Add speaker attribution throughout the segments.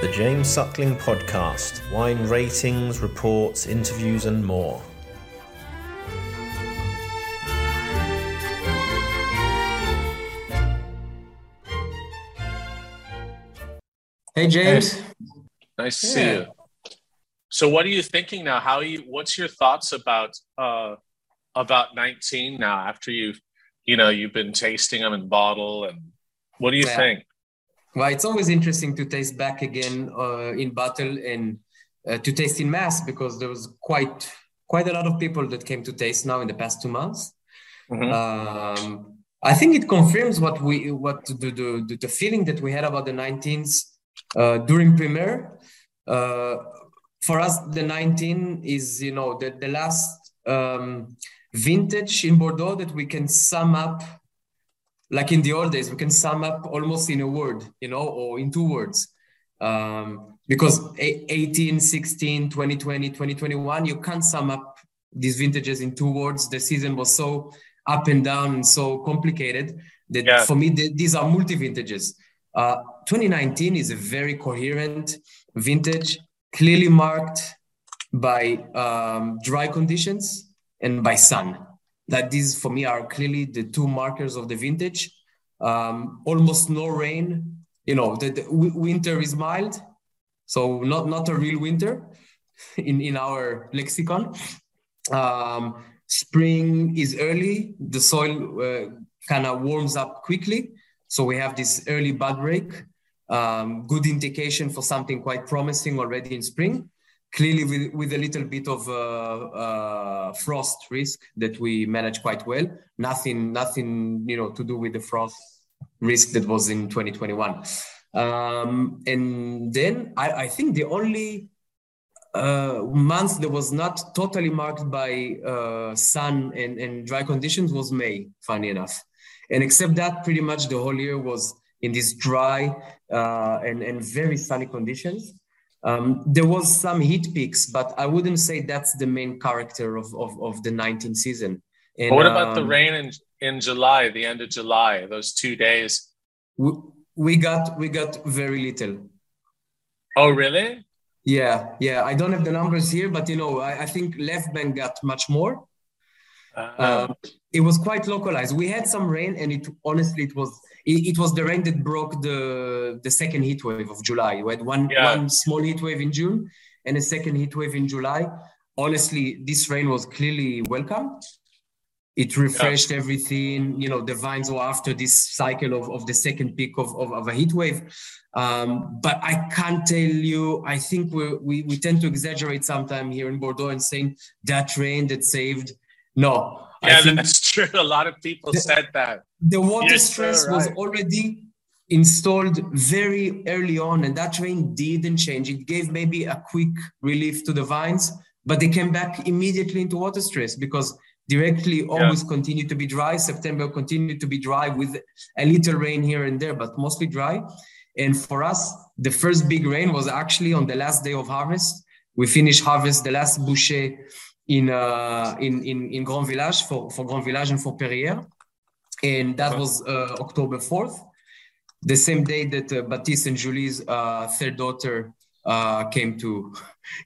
Speaker 1: the James Suckling Podcast wine ratings, reports, interviews, and more.
Speaker 2: Hey James.
Speaker 3: Nice to see you. So, what are you thinking now? How are you? What's your thoughts about uh, about 19 now? After you've, you know, you've been tasting them in bottle, and what do you
Speaker 2: Yeah.
Speaker 3: think?
Speaker 2: Well, it's always interesting to taste back again uh, in bottle and uh, to taste in mass because there was quite quite a lot of people that came to taste now in the past two months.
Speaker 3: Mhm.
Speaker 2: Um, I think it confirms what we what the the, the, feeling that we had about the 19s uh, during primeur. Uh, for us, the 19 is you know the the last um, vintage in Bordeaux that we can sum up like in the old days, we can sum up almost in a word, you know, or in two words. Um, because a- 18, 16, 2020, 2021, you can't sum up these vintages in two words. The season was so up and down and so complicated that
Speaker 3: Yeah.
Speaker 2: for me, th- these are multi vintages. Uh, 2019 is a very coherent vintage, clearly marked by um, dry conditions and by sun that these for me are clearly the two markers of the vintage. Um, almost no rain. You know, the, the winter is mild, so not not a real winter in in our lexicon. Um, spring is early. The soil uh, kind of warms up quickly, so we have this early bud break. Um, good indication for something quite promising already in spring clearly with, with a little bit of uh, uh, frost risk that we manage quite well. Nothing, nothing, you know, to do with the frost risk that was in 2021. Um, and then I, I think the only uh, month that was not totally marked by uh, sun and, and dry conditions was May, funny enough. And except that, pretty much the whole year was in these dry uh, and, and very sunny conditions. Um, there was some heat peaks, but I wouldn't say that's the main character of, of, of the 19th season. And,
Speaker 3: what about the
Speaker 2: um,
Speaker 3: rain in in July, the end of July, those two days?
Speaker 2: We, we got we got very little.
Speaker 3: Oh, really?
Speaker 2: Yeah, yeah. I don't have the numbers here, but you know, I, I think left bank got much more.
Speaker 3: Uh,
Speaker 2: Um, it was quite localized. We had some rain, and it honestly it was it, it was the rain that broke the the second heat wave of July. We had one
Speaker 3: Yeah.
Speaker 2: one small heat wave in June and a second heat wave in July. Honestly, this rain was clearly welcome. It refreshed everything. You know, the vines were after this cycle of, of the second peak of, of, of a heat wave. Um, but I can't tell you, I think we we, we tend to exaggerate sometime here in Bordeaux and saying that rain that saved. No,
Speaker 3: yeah, that's true. A lot of people
Speaker 2: The-
Speaker 3: said that.
Speaker 2: the water
Speaker 3: Yes, sir,
Speaker 2: stress was
Speaker 3: right.
Speaker 2: already installed very early on, and that rain didn't change. It gave maybe a quick relief to the vines, but they came back immediately into water stress because directly August continued to be dry, September continued to be dry with a little rain here and there, but mostly dry. And for us, the first big rain was actually on the last day of harvest. We finished harvest the last Bouchet in uh, in, in in Grand Village for for Grand Village and for Perrier, and that was uh, October 4th, the same day that uh, Baptiste and Julie's uh, third daughter uh, came to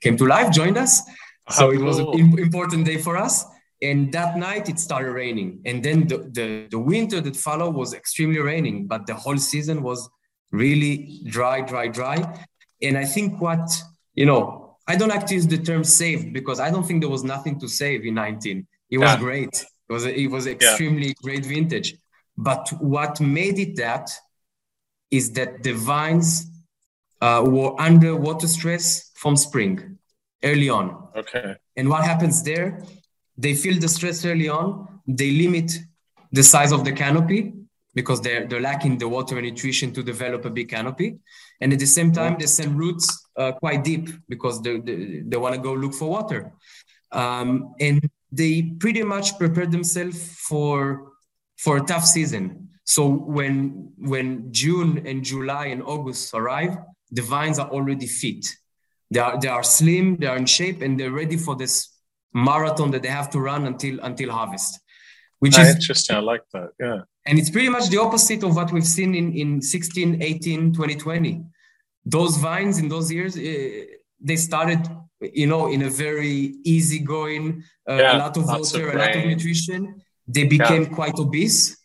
Speaker 2: came to life, joined us. So it was an
Speaker 3: cool.
Speaker 2: im- important day for us. And that night it started raining, and then the, the the winter that followed was extremely raining, but the whole season was really dry, dry, dry. And I think what you know, I don't like to use the term saved because I don't think there was nothing to save in 19. It was
Speaker 3: Yeah.
Speaker 2: great. It was it was extremely great vintage. But what made it that is that the vines uh, were under water stress from spring early on.
Speaker 3: Okay.
Speaker 2: And what happens there? They feel the stress early on. They limit the size of the canopy because they're, they're lacking the water and nutrition to develop a big canopy. And at the same time, they send roots uh, quite deep because they, they, they want to go look for water. Um, and they pretty much prepare themselves for, for a tough season. So when, when June and July and August arrive, the vines are already fit. They are, they are slim, they are in shape, and they're ready for this marathon that they have to run until until harvest. Which
Speaker 3: Ah,
Speaker 2: is
Speaker 3: interesting. I like that. Yeah.
Speaker 2: and it's pretty much the opposite of what we've seen in, in 16, 18, 2020. Those vines in those years, uh, they started, you know, in a very easygoing, uh, yeah, a lot of water, of a lot of nutrition. They became yeah. quite obese.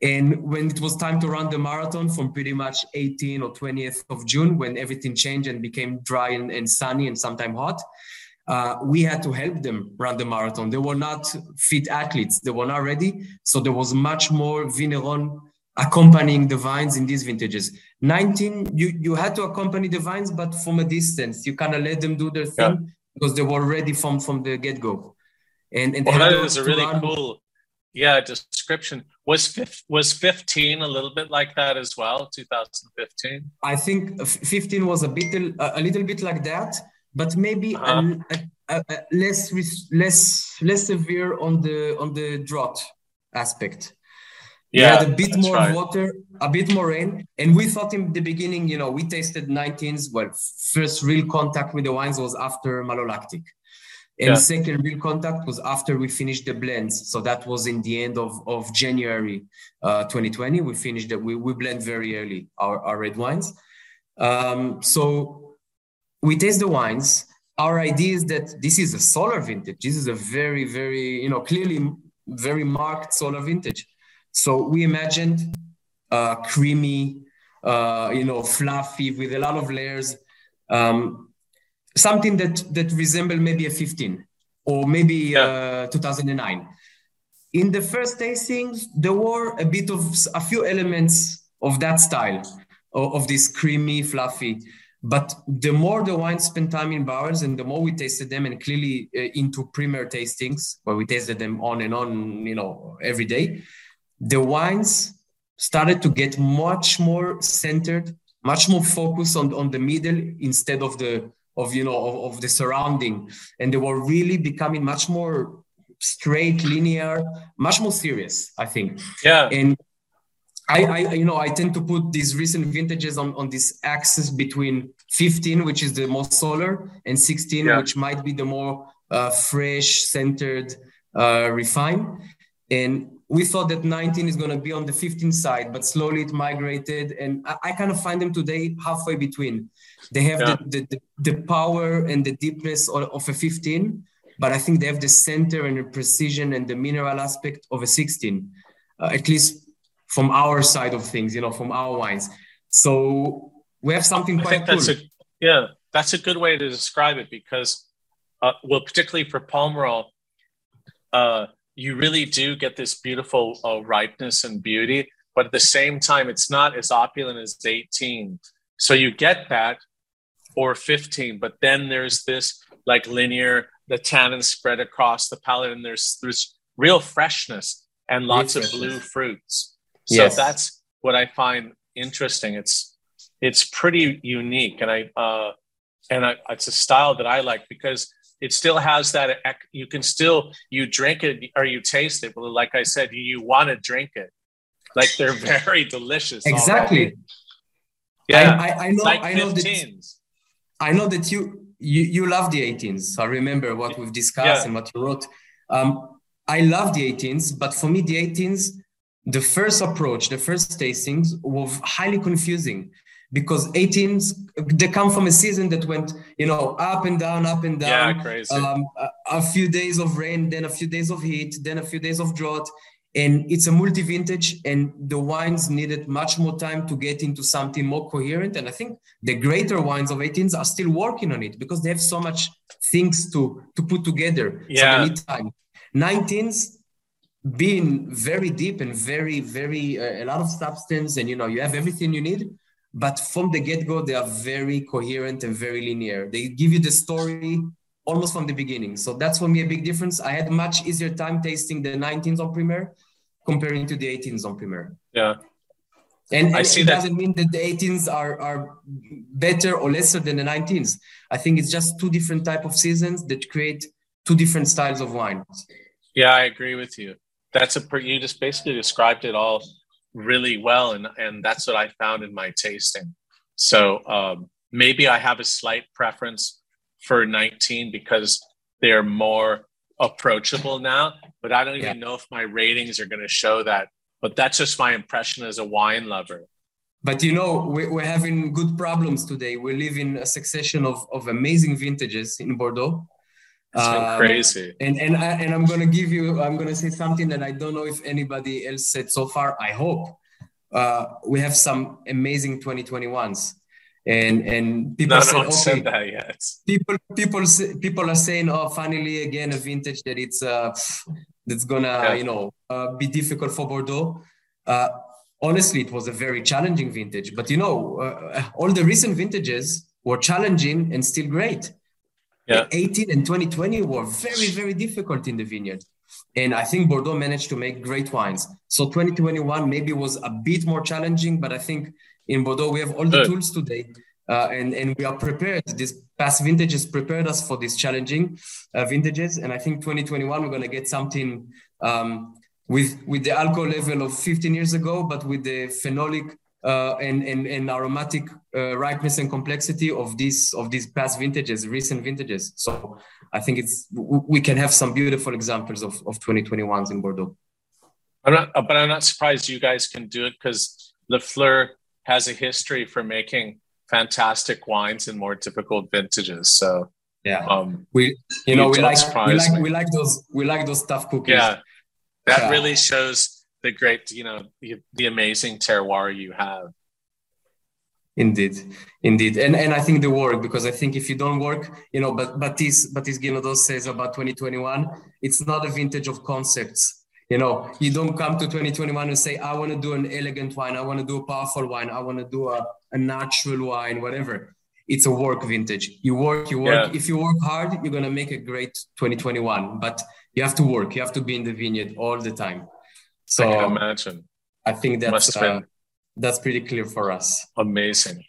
Speaker 2: And when it was time to run the marathon from pretty much 18 or 20th of June, when everything changed and became dry and, and sunny and sometimes hot, uh, we had to help them run the marathon. They were not fit athletes. They were not ready. So there was much more vigneron accompanying the vines in these vintages. 19, you, you had to accompany the vines, but from a distance. You kind of let them do their thing yeah. because they were ready from, from the get-go. And, and
Speaker 3: well, that is a really run. cool yeah description was was 15 a little bit like that as well 2015
Speaker 2: i think 15 was a bit a little bit like that but maybe uh-huh. a, a, a less less less severe on the on the drought aspect yeah, had a bit more right. water, a bit more rain. And we thought in the beginning, you know, we tasted 19s. Well, first real contact with the wines was after malolactic. And yeah. second real contact was after we finished the blends. So that was in the end of, of January uh, 2020. We finished that. We, we blend very early our, our red wines. Um, so we taste the wines. Our idea is that this is a solar vintage. This is a very, very, you know, clearly very marked solar vintage. So we imagined uh, creamy, uh, you know, fluffy with a lot of layers. Um, something that that resembled maybe a 15 or maybe yeah. uh, 2009 in the first tastings there were a bit of a few elements of that style of, of this creamy fluffy but the more the wines spent time in barrels and the more we tasted them and clearly uh, into primeur tastings where we tasted them on and on you know every day the wines started to get much more centered much more focused on, on the middle instead of the of you know of, of the surrounding. And they were really becoming much more straight linear much more serious i think.
Speaker 3: Yeah.
Speaker 2: And I, I you know i tend to put these recent vintages on on this axis between 15 which is the most solar and 16 yeah. which might be the more uh, fresh centered uh, refined and we thought that 19 is going to be on the 15 side, but slowly it migrated. And I, I kind of find them today halfway between. They have yeah. the, the, the, power and the deepness of, of, a 15, but I think they have the center and the precision and the mineral aspect of a 16, uh, at least from our side of things, you know, from our wines. So we have something quite cool.
Speaker 3: A, yeah, that's a good way to describe it because, uh, well, particularly for Pomerol, uh, you really do get this beautiful uh, ripeness and beauty, but at the same time, it's not as opulent as 18. So you get that or 15, but then there's this like linear, the tannin spread across the palate, and there's there's real freshness and lots of blue fruits. So yes. that's what I find interesting. It's it's pretty unique, and I uh, and I, it's a style that I like because it still has that you can still you drink it or you taste it. But like i said you, want to drink it. Like they're very delicious.
Speaker 2: Exactly. Already. yeah. I, I, I know like i know that i know that you you, you love the 18s i remember what we've discussed yeah. and what you wrote. Um, i love the 18s but for me the 18s the first approach the first tastings was highly confusing because 18s they come from a season that went you know up and down up and down.
Speaker 3: yeah crazy.
Speaker 2: Um, a, a, few days of rain then a few days of heat then a few days of drought. And it's a multi-vintage and the wines needed much more time to get into something more coherent. And i think the greater wines of 18s are still working on it because they have so much things to to put together.
Speaker 3: Yeah.
Speaker 2: so they need time. 19s being very deep and very very uh, a lot of substance and you know you have everything you need but from the get-go they are very coherent and very linear. They give you the story almost from the beginning. So that's for me a big difference. I had much easier time tasting the 19s on primeur comparing to the 18s on primeur
Speaker 3: yeah.
Speaker 2: And, and it that. doesn't mean that the 18s are, are better or lesser than the 19s i think it's just two different type of seasons that create two different styles of wine
Speaker 3: yeah i agree with you. That's a you just basically described it all really well and and that's what i found in my tasting so um, maybe i have a slight preference for 19 because they're more approachable now but i don't even yeah. know if my ratings are going to show that but that's just my impression as a wine lover
Speaker 2: but you know, we're, we're having good problems today. We live in a succession of, of amazing vintages in Bordeaux.
Speaker 3: Um, crazy.
Speaker 2: And and I, and I'm gonna give you. I'm gonna say something that I don't know if anybody else said so far. I hope uh, we have some amazing 2021s and and people
Speaker 3: no,
Speaker 2: said,
Speaker 3: okay, said that yet.
Speaker 2: People people people are saying, oh, finally again a vintage that it's uh that's gonna yeah. you know uh, be difficult for Bordeaux. Uh, honestly, it was a very challenging vintage, but you know uh, all the recent vintages were challenging and still great.
Speaker 3: Yeah.
Speaker 2: 18 and 2020 were very very difficult in the vineyard. And I think Bordeaux managed to make great wines. So 2021 maybe was a bit more challenging, but I think in Bordeaux, we have all the tools today. Uh, and, and we are prepared. This past vintages prepared us for these challenging uh, vintages. And I think 2021, we're going to get something um, with, with the alcohol level of 15 years ago, but with the phenolic uh, and, and, and aromatic uh, ripeness and complexity of these of these past vintages, recent vintages. So I think it's we can have some beautiful examples of, of 2021s in Bordeaux.
Speaker 3: I'm not, but I'm not surprised you guys can do it because Lafleur has a history for making fantastic wines in more difficult vintages. So
Speaker 2: yeah, um, we you know we like we like we like those we like those tough cookies.
Speaker 3: Yeah, that yeah. really shows the great you know the, the amazing terroir you have.
Speaker 2: Indeed, indeed, and and I think the work because I think if you don't work, you know, but but this but this Guinaudeau says about 2021, it's not a vintage of concepts you know, you don't come to 2021 and say, I want to do an elegant wine, I want to do a powerful wine, I want to do a, a natural wine, whatever. It's a work vintage. You work, you work. Yeah. If you work hard, you're gonna make a great 2021. But you have to work. You have to be in the vineyard all the time. So
Speaker 3: I can imagine.
Speaker 2: I think that's uh, that's pretty clear for us.
Speaker 3: Amazing.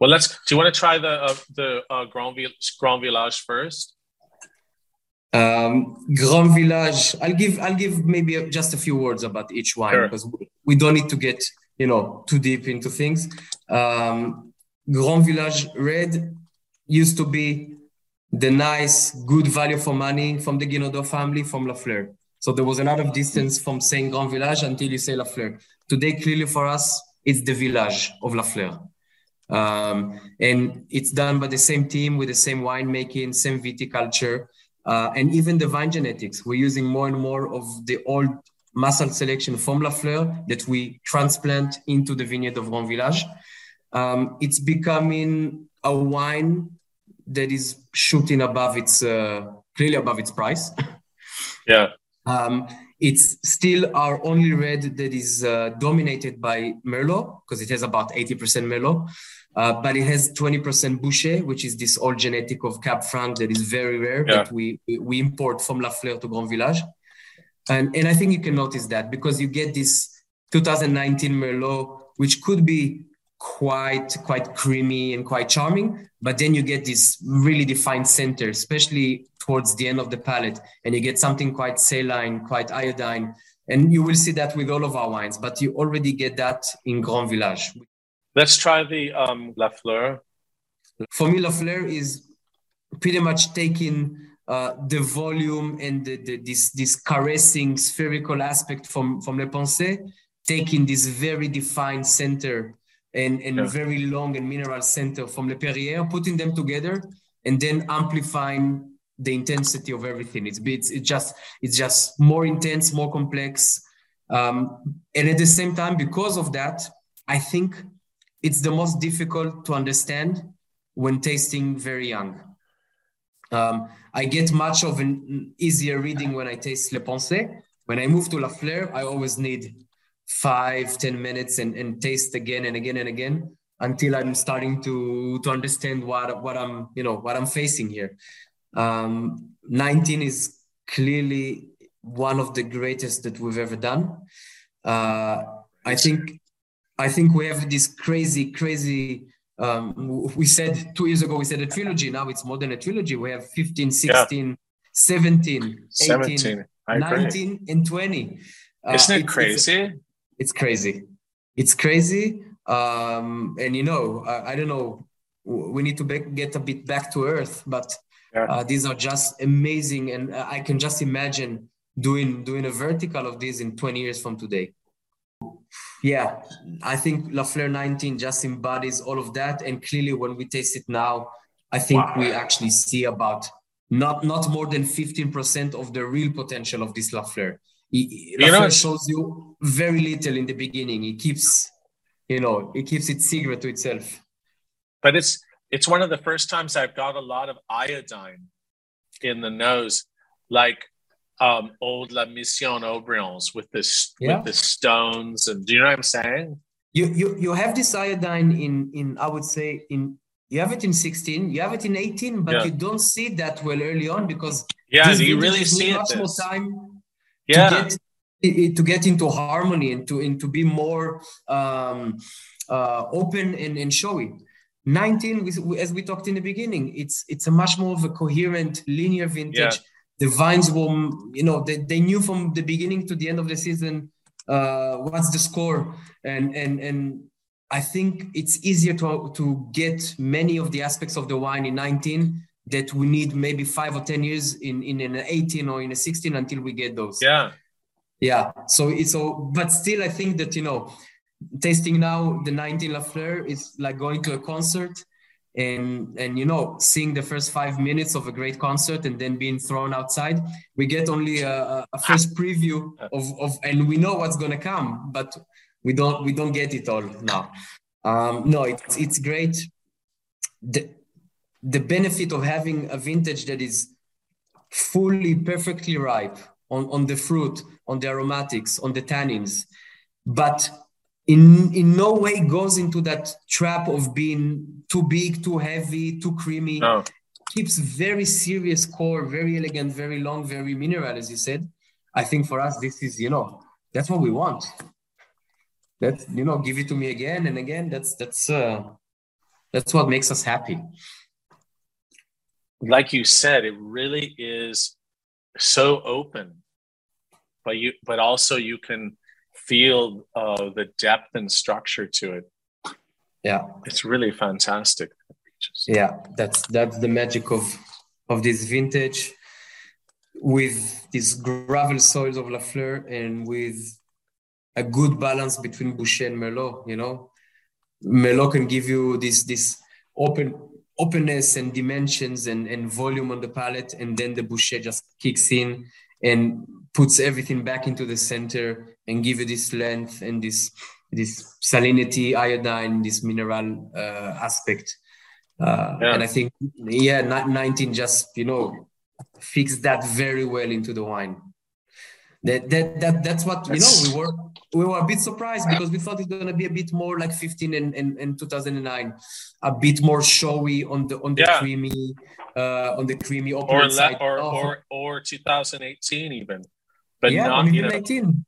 Speaker 3: Well, let's. Do you want to try the uh, the uh, Grand, Grand Village first?
Speaker 2: Um, Grand Village. I'll give I'll give maybe just a few words about each wine sure. because we don't need to get you know too deep into things. Um, Grand Village Red used to be the nice, good value for money from the Guinaudeau family from Lafleur. So there was a lot of distance from saying Grand Village until you say Lafleur. Today, clearly for us, it's the village of Lafleur. Um, and it's done by the same team with the same winemaking, same viticulture. Uh, and even the vine genetics, we're using more and more of the old massal selection from Lafleur that we transplant into the vineyard of Grand Village. Um, it's becoming a wine that is shooting above its, uh, clearly above its price.
Speaker 3: Yeah.
Speaker 2: Um, it's still our only red that is uh, dominated by Merlot because it has about 80% Merlot. Uh, but it has 20% Bouchet, which is this old genetic of Cab Franc that is very rare yeah. that we, we import from La Fleur to Grand Village. And, and I think you can notice that because you get this 2019 Merlot, which could be quite quite creamy and quite charming, but then you get this really defined center, especially towards the end of the palate, and you get something quite saline, quite iodine. And you will see that with all of our wines, but you already get that in Grand Village.
Speaker 3: Let's try the um, Lafleur.
Speaker 2: For me, Lafleur is pretty much taking uh, the volume and the, the, this this caressing spherical aspect from from Les Pensées, taking this very defined center and, and yeah. very long and mineral center from Le Perrier, putting them together, and then amplifying the intensity of everything. It's it's, it's just it's just more intense, more complex, um, and at the same time, because of that, I think it's the most difficult to understand when tasting very young. Um, I get much of an easier reading when I taste Les Pensées. When I move to Lafleur, I always need five, ten minutes and, and taste again and again and again until I'm starting to to understand what what I'm you know what I'm facing here. Um, 19 is clearly one of the greatest that we've ever done. Uh, I think I think we have this crazy, crazy. Um, we said two years ago, we said a trilogy. Now it's more than a trilogy. We have 15, 16, yeah. 17, 18, 19, and 20.
Speaker 3: Uh, Isn't it, crazy?
Speaker 2: It's, crazy. It's crazy. Um, and you know, I, I, don't know, we need to be, get a bit back to earth, but yeah. uh, these are just amazing. And I can just imagine doing doing a vertical of this in 20 years from today. Yeah, I think Lafleur 19 just embodies all of that. And clearly, when we taste it now, I think wow. we actually see about not not more than 15% of the real potential of this Lafleur. He, know, shows you very little in the beginning. He keeps, you know, he keeps it secret to itself.
Speaker 3: But it's it's one of the first times I've got a lot of iodine in the nose, like um, old La Mission Haut-Brions with this yeah. with the stones. And do you know what I'm saying?
Speaker 2: You you you have this iodine in in I would say in you have it in 16, you have it in 18, but yeah. you don't see that well early on because
Speaker 3: yeah, you really see
Speaker 2: much it more time yeah. to get to get into harmony and to and to be more um, uh, open and, and showy. 19, as we talked in the beginning, it's it's a much more of a coherent, linear vintage. Yeah. The vines were, you know, they, they knew from the beginning to the end of the season uh, what's the score, and and and I think it's easier to to get many of the aspects of the wine in 19 that we need maybe five or ten years in in an 18 or in a 16 until we get those.
Speaker 3: Yeah,
Speaker 2: yeah. So it's so, but still, I think that you know tasting now the 19 Lafleur is like going to a concert and and you know seeing the first five minutes of a great concert and then being thrown outside we get only a, a first preview of, of and we know what's going to come but we don't we don't get it all now um no it's it's great the the benefit of having a vintage that is fully perfectly ripe on on the fruit on the aromatics on the tannins but in in no way goes into that trap of being too big, too heavy, too creamy. No. Keeps very serious core, very elegant, very long, very mineral, as you said. I think for us, this is you know that's what we want. That you know, give it to me again and again. That's that's uh, that's what makes us happy.
Speaker 3: Like you said, it really is so open, but you but also you can feel uh, the depth and structure to it.
Speaker 2: Yeah,
Speaker 3: it's really fantastic.
Speaker 2: Yeah, that's that's the magic of of this vintage with these gravel soils of Lafleur and with a good balance between Bouchet and Merlot. You know, Merlot can give you this this open openness and dimensions and, and volume on the palate, and then the Bouchet just kicks in and puts everything back into the center and give you this length and this this salinity, iodine, this mineral uh, aspect. Uh, yeah. And I think, yeah, 19 just, you know, fixed that very well into the wine. That, that, that, that's what, you know, we were, we were a bit surprised because we thought it's going to be a bit more like 15 and, and, and 2009, a bit more showy on the, on the yeah. creamy, uh, on the creamy
Speaker 3: open or, side. Or, or, or 2018 even but
Speaker 2: yeah,
Speaker 3: not
Speaker 2: you know, 19.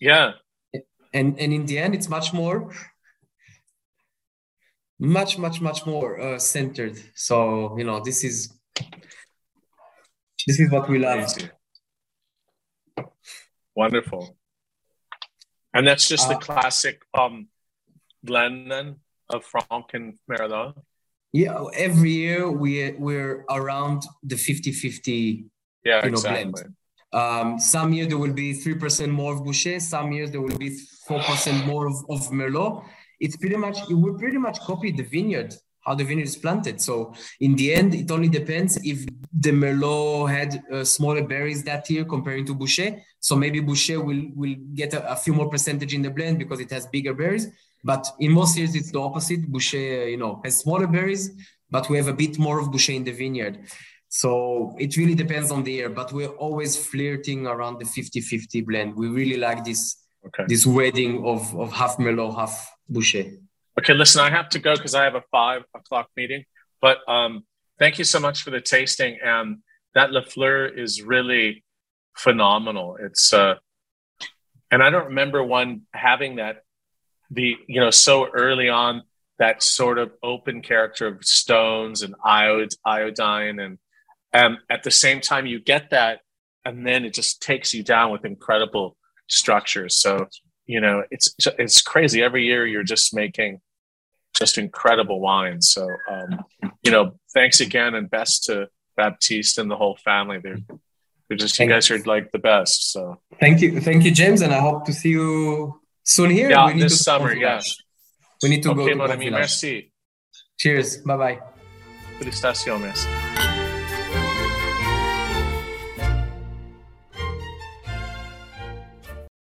Speaker 3: Yeah.
Speaker 2: And and in the end, it's much more, much much much more uh, centered. So you know, this is this is what we love.
Speaker 3: Wonderful. And that's just uh, the classic um, blend then of Franc and Merlot.
Speaker 2: Yeah, every year we we're around the 50-50
Speaker 3: yeah, you know, exactly. blend.
Speaker 2: Um, some years there will be 3% more of Bouchet, some years there will be 4% more of, of Merlot. It's pretty much, we pretty much copy the vineyard, how the vineyard is planted. So in the end, it only depends if the Merlot had uh, smaller berries that year comparing to Bouchet. So maybe Bouchet will, will get a, a, few more percentage in the blend because it has bigger berries. But in most years, it's the opposite. Bouchet, you know, has smaller berries, but we have a bit more of Bouchet in the vineyard. So it really depends on the year, but we're always flirting around the 50-50 blend. We really like this okay. this wedding of, of half Merlot, half Bouchet.
Speaker 3: Okay, listen, I have to go because I have a five o'clock meeting. But um, thank you so much for the tasting. And that Lafleur is really phenomenal. It's uh, and I don't remember one having that the you know so early on that sort of open character of stones and iod, iodine and and at the same time, you get that, and then it just takes you down with incredible structures. So you know, it's it's crazy. Every year, you're just making just incredible wines. So um, you know, thanks again, and best to Baptiste and the whole family. They're You're just you guys are like the best. So
Speaker 2: thank you, thank you, James, and I hope to see you soon here.
Speaker 3: Yeah, this summer. Yeah,
Speaker 2: we need to
Speaker 3: okay,
Speaker 2: go to
Speaker 3: mon ami, merci.
Speaker 2: Cheers. Bye bye.
Speaker 3: Felicitaciones.